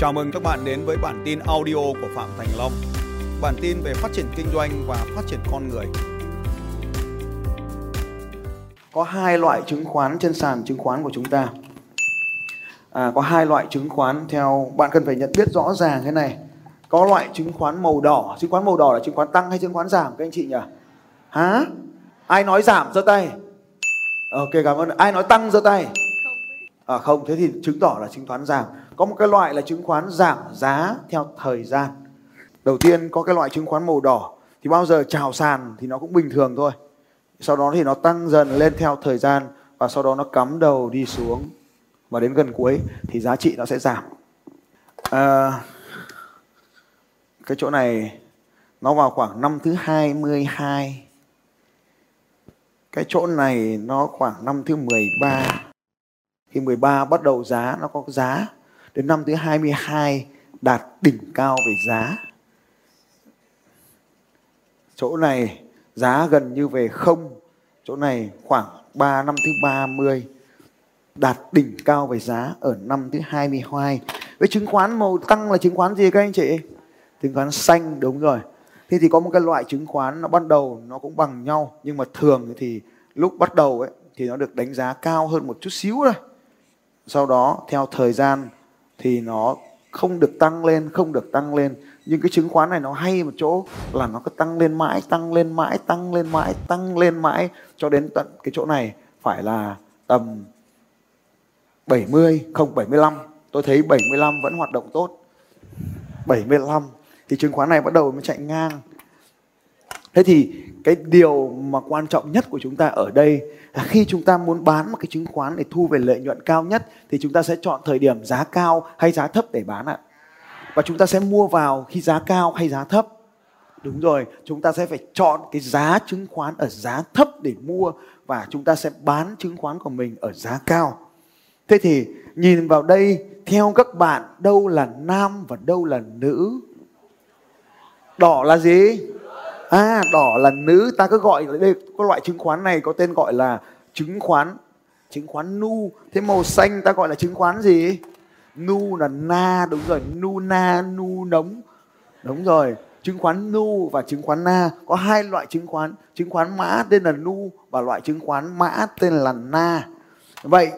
Chào mừng các bạn đến với bản tin audio của Phạm Thành Long. Bản tin về phát triển kinh doanh và phát triển con người. Có hai loại chứng khoán trên sàn chứng khoán của chúng ta. À, có hai loại chứng khoán theo bạn cần phải nhận biết rõ ràng thế này. Có loại chứng khoán màu đỏ, chứng khoán màu đỏ là chứng khoán tăng hay chứng khoán giảm các anh chị nhỉ? Hả? Ai nói giảm giơ tay? Ok cảm ơn. Ai nói tăng giơ tay? À, không, thế thì chứng tỏ là chứng khoán giảm. Có một cái loại là chứng khoán giảm giá theo thời gian. Đầu tiên có cái loại chứng khoán màu đỏ thì bao giờ chào sàn thì nó cũng bình thường thôi. Sau đó thì nó tăng dần lên theo thời gian và sau đó nó cắm đầu đi xuống và đến gần cuối thì giá trị nó sẽ giảm. À, cái chỗ này nó vào khoảng năm thứ 22. Cái chỗ này nó khoảng năm thứ 13 khi 13 bắt đầu giá nó có giá, đến năm thứ 22 đạt đỉnh cao về giá. Chỗ này giá gần như về không, chỗ này khoảng 3 năm thứ 30 đạt đỉnh cao về giá ở năm thứ 22 với chứng khoán màu tăng là chứng khoán gì các anh chị? Chứng khoán xanh, đúng rồi. Thế thì có một cái loại chứng khoán nó ban đầu nó cũng bằng nhau, nhưng mà thường thì lúc bắt đầu ấy, thì nó được đánh giá cao hơn một chút xíu thôi sau đó, theo thời gian thì nó không được tăng lên, không được tăng lên. Nhưng cái chứng khoán này nó hay một chỗ là nó cứ tăng lên mãi, tăng lên mãi, tăng lên mãi, tăng lên mãi. Cho đến tận cái chỗ này phải là tầm 70 không 75 tôi thấy 75 vẫn hoạt động tốt. 75 thì chứng khoán này bắt đầu mới chạy ngang thế thì cái điều mà quan trọng nhất của chúng ta ở đây là khi chúng ta muốn bán một cái chứng khoán để thu về lợi nhuận cao nhất thì chúng ta sẽ chọn thời điểm giá cao hay giá thấp để bán ạ. Và chúng ta sẽ mua vào khi giá cao hay giá thấp. Đúng rồi, chúng ta sẽ phải chọn cái giá chứng khoán ở giá thấp để mua và chúng ta sẽ bán chứng khoán của mình ở giá cao. Thế thì nhìn vào đây, theo các bạn, đâu là nam và đâu là nữ? Đỏ là gì? À đỏ là nữ. Ta cứ gọi đây, có loại chứng khoán này có tên gọi là chứng khoán chứng khoán nu. Thế màu xanh ta gọi là chứng khoán gì? Nu là na, đúng rồi. Nu na, nu nống. Đúng rồi. Chứng khoán nu và chứng khoán na. Có hai loại chứng khoán. Chứng khoán mã tên là nu và loại chứng khoán mã tên là na. Vậy,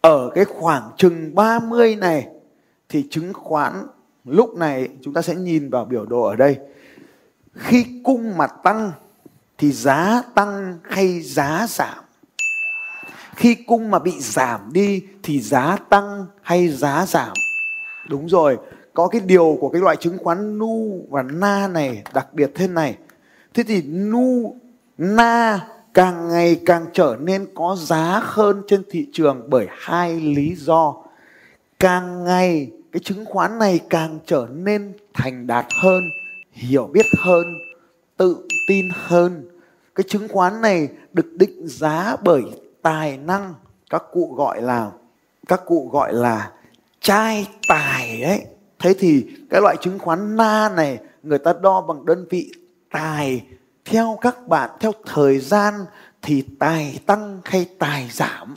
ở cái khoảng chừng 30 này, thì chứng khoán lúc này chúng ta sẽ nhìn vào biểu đồ ở đây khi cung mà tăng thì giá tăng hay giá giảm? Khi cung mà bị giảm đi thì giá tăng hay giá giảm? Đúng rồi, có cái điều của cái loại chứng khoán nu và na này đặc biệt thế này. Thế thì nu, na càng ngày càng trở nên có giá hơn trên thị trường bởi hai lý do. Càng ngày cái chứng khoán này càng trở nên thành đạt hơn hiểu biết hơn, tự tin hơn. Cái chứng khoán này được định giá bởi tài năng, các cụ gọi là, các cụ gọi là trai tài ấy. Thế thì cái loại chứng khoán na này, người ta đo bằng đơn vị tài. Theo các bạn, theo thời gian thì tài tăng hay tài giảm?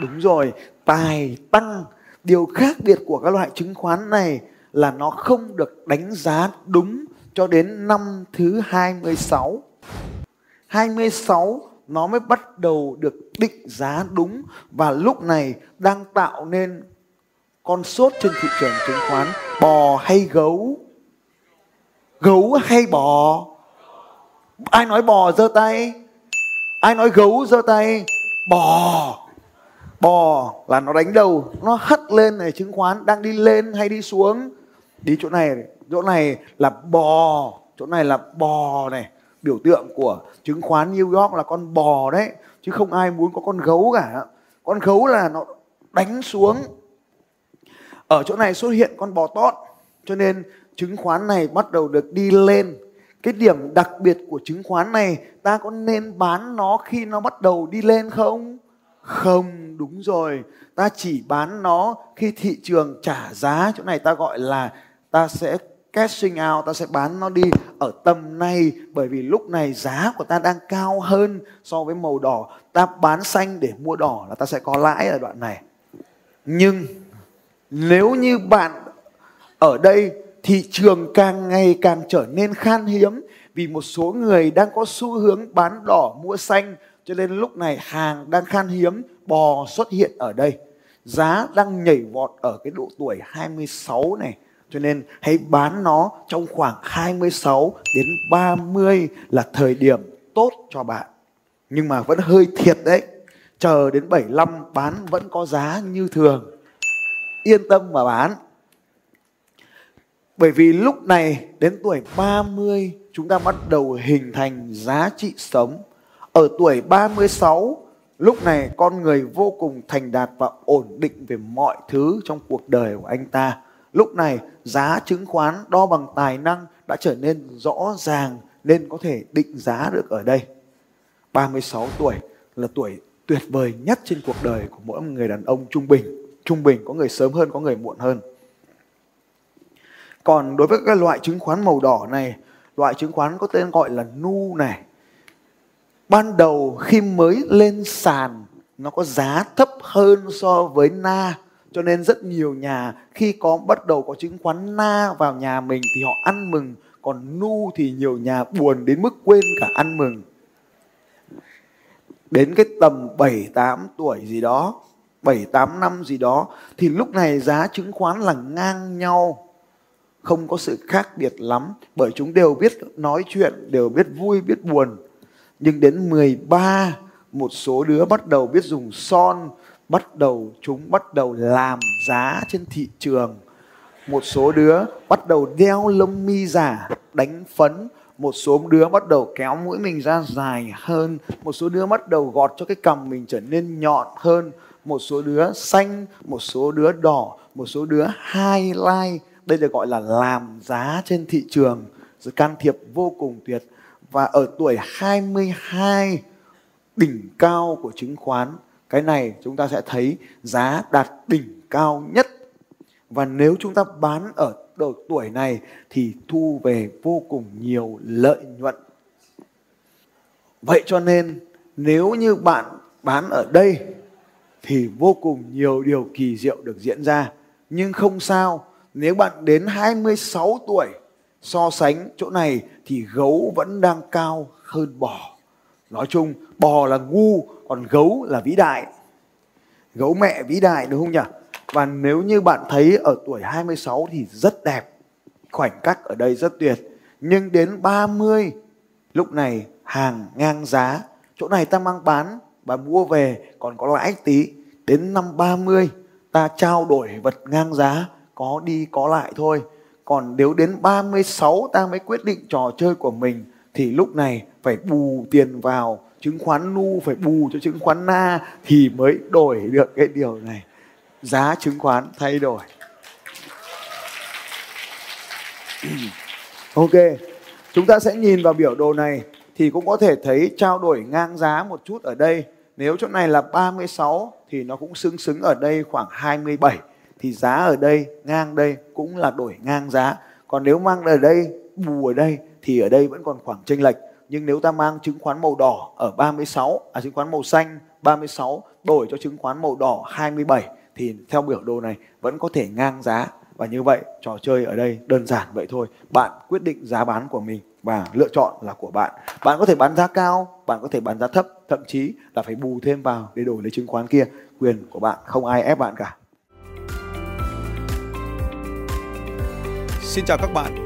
Đúng rồi, tài tăng. Điều khác biệt của các loại chứng khoán này là nó không được đánh giá đúng cho đến năm thứ 26. 26 nó mới bắt đầu được định giá đúng và lúc này đang tạo nên con sốt trên thị trường chứng khoán. Bò hay gấu? Gấu hay bò? Ai nói bò giơ tay? Ai nói gấu giơ tay? Bò. Bò là nó đánh đầu, nó hất lên này, chứng khoán đang đi lên hay đi xuống? Đi chỗ này chỗ này là bò, chỗ này là bò này. Biểu tượng của chứng khoán New York là con bò đấy, chứ không ai muốn có con gấu cả. Con gấu là nó đánh xuống. Ở chỗ này xuất hiện con bò tót, cho nên chứng khoán này bắt đầu được đi lên. Cái điểm đặc biệt của chứng khoán này, ta có nên bán nó khi nó bắt đầu đi lên không? Không, đúng rồi. Ta chỉ bán nó khi thị trường trả giá. Chỗ này ta gọi là, ta sẽ cashing out, ta sẽ bán nó đi ở tầm này, bởi vì lúc này giá của ta đang cao hơn so với màu đỏ. Ta bán xanh để mua đỏ là ta sẽ có lãi ở đoạn này. Nhưng nếu như bạn ở đây, thị trường càng ngày càng trở nên khan hiếm vì một số người đang có xu hướng bán đỏ mua xanh, cho nên lúc này hàng đang khan hiếm, bò xuất hiện ở đây. Giá đang nhảy vọt ở cái độ tuổi 26 này cho nên hãy bán nó trong khoảng 26 đến 30 là thời điểm tốt cho bạn nhưng mà vẫn hơi thiệt đấy chờ đến 75 bán vẫn có giá như thường yên tâm mà bán bởi vì lúc này đến tuổi 30 chúng ta bắt đầu hình thành giá trị sống. Ở tuổi 36 lúc này con người vô cùng thành đạt và ổn định về mọi thứ trong cuộc đời của anh ta. Lúc này giá chứng khoán đo bằng tài năng đã trở nên rõ ràng nên có thể định giá được ở đây. 36 tuổi là tuổi tuyệt vời nhất trên cuộc đời của mỗi người đàn ông trung bình. Trung bình có người sớm hơn, có người muộn hơn. Còn đối với các loại chứng khoán màu đỏ này, loại chứng khoán có tên gọi là nu này. Ban đầu khi mới lên sàn nó có giá thấp hơn so với na cho nên rất nhiều nhà khi có bắt đầu có chứng khoán na vào nhà mình thì họ ăn mừng còn nu thì nhiều nhà buồn đến mức quên cả ăn mừng đến cái tầm 7 8 tuổi gì đó 7 8 năm gì đó thì lúc này giá chứng khoán là ngang nhau không có sự khác biệt lắm bởi chúng đều biết nói chuyện, đều biết vui, biết buồn. Nhưng đến 13, một số đứa bắt đầu biết dùng son, bắt đầu chúng bắt đầu làm giá trên thị trường. Một số đứa bắt đầu đeo lông mi giả, đánh phấn, một số đứa bắt đầu kéo mũi mình ra dài hơn, một số đứa bắt đầu gọt cho cái cằm mình trở nên nhọn hơn, một số đứa xanh, một số đứa đỏ, một số đứa highlight. Đây được gọi là làm giá trên thị trường. Sự can thiệp vô cùng tuyệt. Và ở tuổi 22 đỉnh cao của chứng khoán cái này chúng ta sẽ thấy giá đạt đỉnh cao nhất. Và nếu chúng ta bán ở độ tuổi này thì thu về vô cùng nhiều lợi nhuận. Vậy cho nên nếu như bạn bán ở đây thì vô cùng nhiều điều kỳ diệu được diễn ra. Nhưng không sao, nếu bạn đến 26 tuổi so sánh chỗ này thì gấu vẫn đang cao hơn bò. Nói chung, bò là ngu, còn gấu là vĩ đại. Gấu mẹ vĩ đại, đúng không nhỉ? Và nếu như bạn thấy ở tuổi 26 thì rất đẹp. Khoảnh khắc ở đây rất tuyệt. Nhưng đến 30 lúc này hàng ngang giá. Chỗ này ta mang bán và mua về, còn có lãi tí. Đến năm 30 ta trao đổi vật ngang giá, có đi có lại thôi còn nếu đến 36 ta mới quyết định trò chơi của mình thì lúc này phải bù tiền vào, chứng khoán nu phải bù cho chứng khoán na thì mới đổi được cái điều này. Giá chứng khoán thay đổi. Ok, chúng ta sẽ nhìn vào biểu đồ này thì cũng có thể thấy trao đổi ngang giá một chút ở đây. Nếu chỗ này là 36 thì nó cũng xứng xứng ở đây khoảng 27 thì giá ở đây, ngang đây cũng là đổi ngang giá. Còn nếu mang ở đây, bù ở đây thì ở đây vẫn còn khoảng chênh lệch. Nhưng nếu ta mang chứng khoán màu đỏ ở 36 à chứng khoán màu xanh 36 đổi cho chứng khoán màu đỏ 27 thì theo biểu đồ này vẫn có thể ngang giá. Và như vậy, trò chơi ở đây đơn giản vậy thôi. Bạn quyết định giá bán của mình và lựa chọn là của bạn. Bạn có thể bán giá cao, bạn có thể bán giá thấp, thậm chí là phải bù thêm vào để đổi lấy chứng khoán kia. Quyền của bạn, không ai ép bạn cả. Xin chào các bạn